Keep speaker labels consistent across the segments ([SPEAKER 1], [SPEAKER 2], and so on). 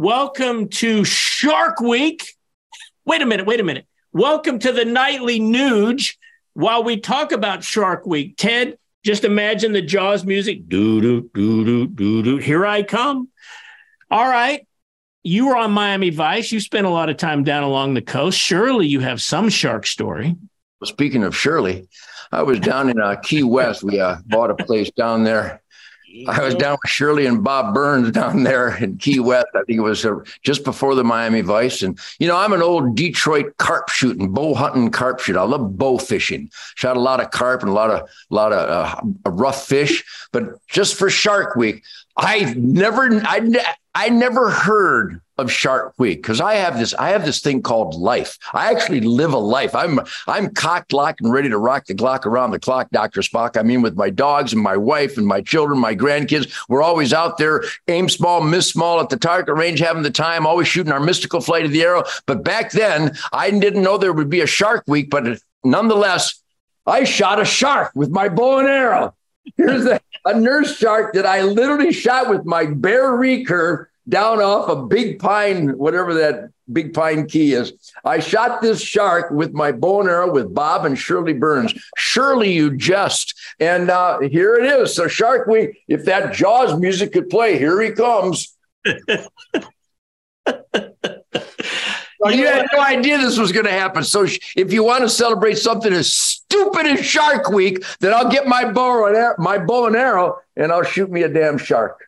[SPEAKER 1] Welcome to Shark Week. Wait a minute, wait a minute. Welcome to the nightly Nuge while we talk about Shark Week. Ted, just imagine the Jaws music. Doo doo doo doo doo doo. Here I come. All right. You were on Miami Vice. You spent a lot of time down along the coast. Surely you have some shark story.
[SPEAKER 2] Well, speaking of Shirley, I was down in uh, Key West. We uh, bought a place down there. I was down with Shirley and Bob Burns down there in Key West. I think it was uh, just before the Miami Vice. And, you know, I'm an old Detroit carp shooting, bow hunting carp shoot. I love bow fishing. Shot a lot of carp and a lot of, a lot of uh, rough fish. But just for Shark Week, I never, I, I never heard of Shark Week because I have this I have this thing called life. I actually live a life. I'm I'm cocked, locked, and ready to rock the clock around the clock, Doctor Spock. I mean, with my dogs and my wife and my children, my grandkids. We're always out there, aim small, miss small at the target range, having the time, always shooting our mystical flight of the arrow. But back then, I didn't know there would be a Shark Week, but nonetheless, I shot a shark with my bow and arrow. Here's a, a nurse shark that I literally shot with my Bear recurve down off a big pine, whatever that big pine key is. I shot this shark with my bow and arrow with Bob and Shirley Burns. Surely you just. And uh, here it is. So, Shark Week, if that Jaws music could play, here he comes. Well, you had no idea this was going to happen. So if you want to celebrate something as stupid as Shark Week, then I'll get my bow and arrow, my bow and arrow, and I'll shoot me a damn shark.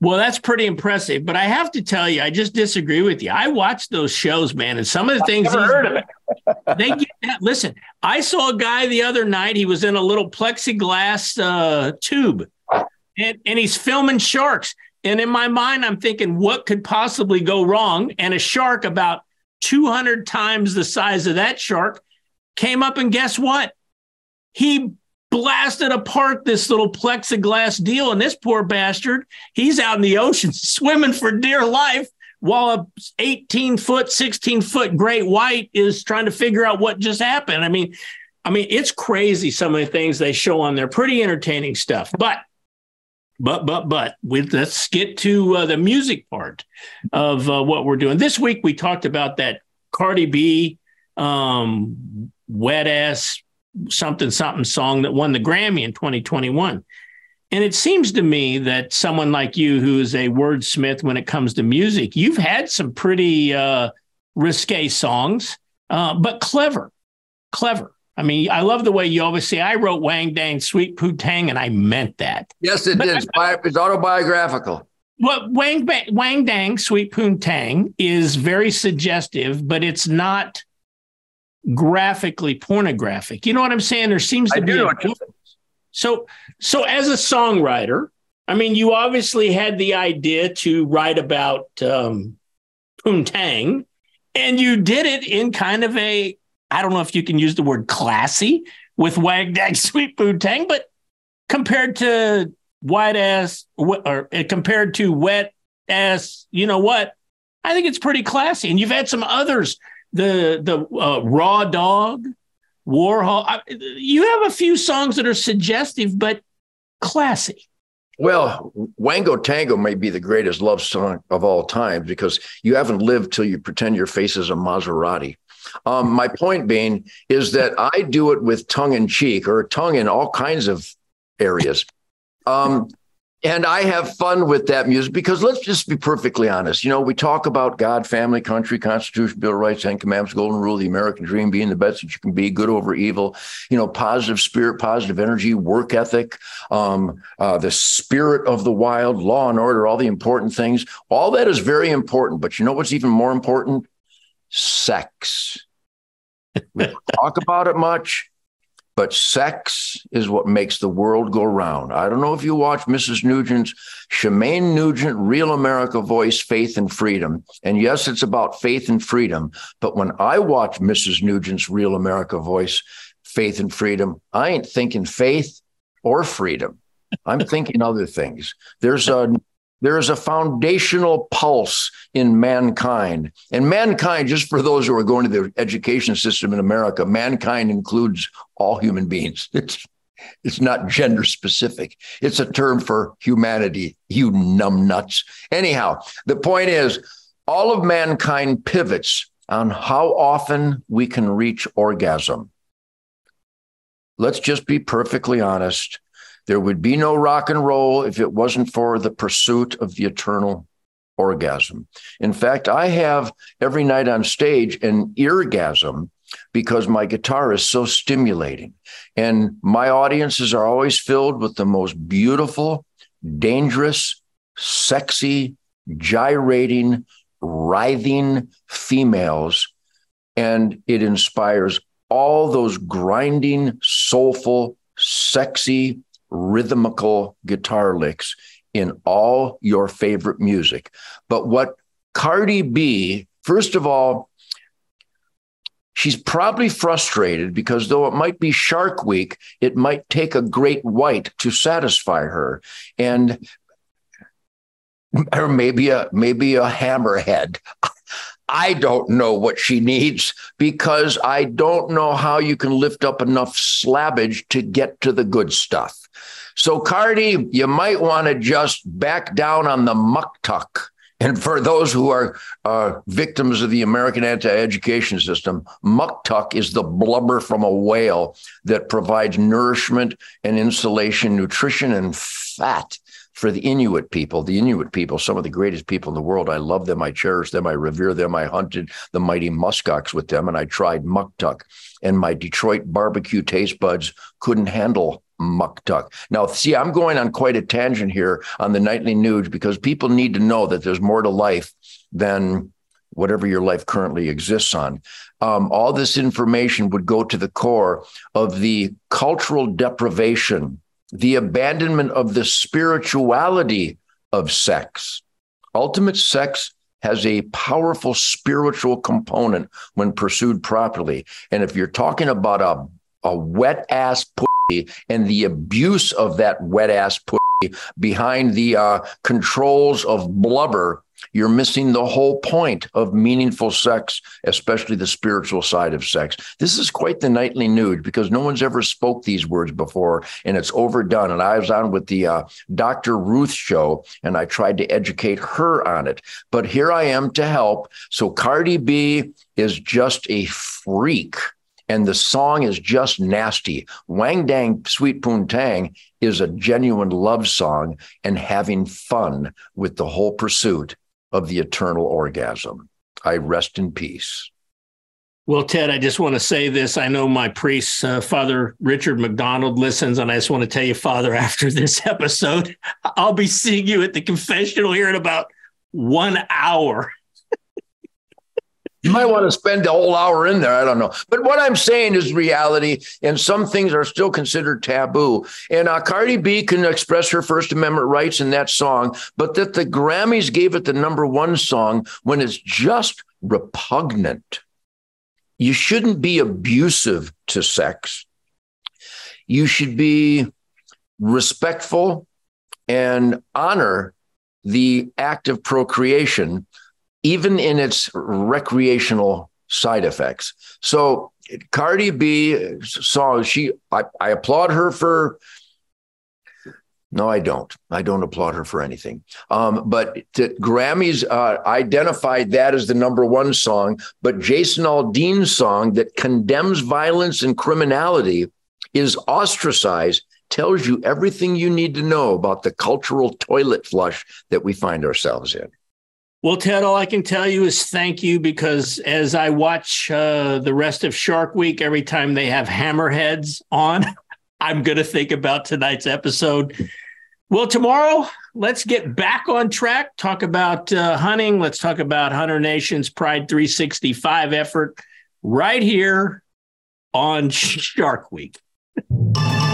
[SPEAKER 1] Well, that's pretty impressive, but I have to tell you, I just disagree with you. I watched those shows, man, and some of the things they get that. Listen, I saw a guy the other night. He was in a little plexiglass uh, tube, and, and he's filming sharks. And in my mind, I'm thinking, what could possibly go wrong? And a shark about 200 times the size of that shark came up, and guess what? He blasted apart this little plexiglass deal. And this poor bastard, he's out in the ocean swimming for dear life while a 18 foot, 16 foot great white is trying to figure out what just happened. I mean, I mean, it's crazy some of the things they show on there. Pretty entertaining stuff. But but but but with let's get to uh, the music part of uh, what we're doing this week. We talked about that Cardi B um, wet ass something something song that won the Grammy in 2021. And it seems to me that someone like you, who is a wordsmith when it comes to music, you've had some pretty uh, risque songs, uh, but clever, clever. I mean, I love the way you always say, I wrote Wang Dang Sweet Poontang, and I meant that.
[SPEAKER 2] Yes, it but, is. It's autobiographical.
[SPEAKER 1] Well, Wang, Wang Dang Sweet Poontang is very suggestive, but it's not graphically pornographic. You know what I'm saying? There seems to I be a, so so as a songwriter, I mean, you obviously had the idea to write about um, Poontang, and you did it in kind of a I don't know if you can use the word classy with Wang Dang Sweet Poontang, but compared to white ass or uh, compared to wet ass, you know what? I think it's pretty classy. And you've had some others the the uh, Raw Dog, Warhol. I, you have a few songs that are suggestive but classy.
[SPEAKER 2] Well, Wango Tango may be the greatest love song of all time because you haven't lived till you pretend your face is a Maserati. Um, my point being is that I do it with tongue in cheek or tongue in all kinds of areas. Um, and I have fun with that music because let's just be perfectly honest. You know, we talk about God, family, country, Constitution, Bill of Rights, Ten Commandments, Golden Rule, the American Dream, being the best that you can be, good over evil. You know, positive spirit, positive energy, work ethic, um, uh, the spirit of the wild, law and order, all the important things. All that is very important. But you know what's even more important? Sex. We don't talk about it much but sex is what makes the world go round. I don't know if you watch Mrs. Nugent's Shemane Nugent, Real America Voice, Faith and Freedom. And yes, it's about faith and freedom. But when I watch Mrs. Nugent's Real America Voice, Faith and Freedom, I ain't thinking faith or freedom. I'm thinking other things. There's a there is a foundational pulse in mankind. And mankind, just for those who are going to the education system in America, mankind includes all human beings. It's, It's not gender specific. It's a term for humanity, you numbnuts. Anyhow, the point is all of mankind pivots on how often we can reach orgasm. Let's just be perfectly honest. There would be no rock and roll if it wasn't for the pursuit of the eternal orgasm. In fact, I have every night on stage an eargasm because my guitar is so stimulating. And my audiences are always filled with the most beautiful, dangerous, sexy, gyrating, writhing females. And it inspires all those grinding, soulful, sexy, rhythmical guitar licks in all your favorite music. But what Cardi B, first of all, she's probably frustrated because though it might be Shark Week, it might take a great white to satisfy her. And or maybe a maybe a hammerhead. I don't know what she needs because I don't know how you can lift up enough slabbage to get to the good stuff. So, Cardi, you might want to just back down on the muktuk. And for those who are uh, victims of the American anti education system, muktuk is the blubber from a whale that provides nourishment and insulation, nutrition, and fat for the Inuit people. The Inuit people, some of the greatest people in the world. I love them. I cherish them. I revere them. I hunted the mighty muskox with them, and I tried muktuk. And my Detroit barbecue taste buds couldn't handle muktuk. Now, see, I'm going on quite a tangent here on the nightly Nuge because people need to know that there's more to life than whatever your life currently exists on. Um, all this information would go to the core of the cultural deprivation the abandonment of the spirituality of sex. Ultimate sex has a powerful spiritual component when pursued properly. And if you're talking about a, a wet ass pussy and the abuse of that wet ass pussy behind the uh, controls of blubber, you're missing the whole point of meaningful sex, especially the spiritual side of sex. This is quite the nightly Nuge because no one's ever spoke these words before, and it's overdone. And I was on with the uh, Dr. Ruth show, and I tried to educate her on it. But here I am to help. So Cardi B is just a freak and the song is just nasty. Wang Dang Sweet Poontang is a genuine love song and having fun with the whole pursuit of the eternal orgasm. I rest in peace.
[SPEAKER 1] Well, Ted, I just want to say this. I know my priest, uh, Father Richard McDonald, listens, and I just want to tell you, Father, after this episode, I'll be seeing you at the confessional here in about one hour.
[SPEAKER 2] You might want to spend the whole hour in there. I don't know. But what I'm saying is reality, and some things are still considered taboo. And uh, Cardi B can express her First Amendment rights in that song, but that the Grammys gave it the number one song when it's just repugnant. You shouldn't be abusive to sex. You should be respectful and honor the act of procreation even in its recreational side effects. So Cardi B saw she I, I applaud her for no, I don't. I don't applaud her for anything. Um, but the Grammys uh, identified that as the number one song. But Jason Aldean's song that condemns violence and criminality is ostracized, tells you everything you need to know about the cultural toilet flush that we find ourselves in.
[SPEAKER 1] Well, Ted, all I can tell you is thank you because as I watch uh, the rest of Shark Week, every time they have hammerheads on, I'm going to think about tonight's episode. Well, tomorrow, let's get back on track, talk about uh, hunting. Let's talk about Hunter Nation's Pride 365 effort right here on Shark Week.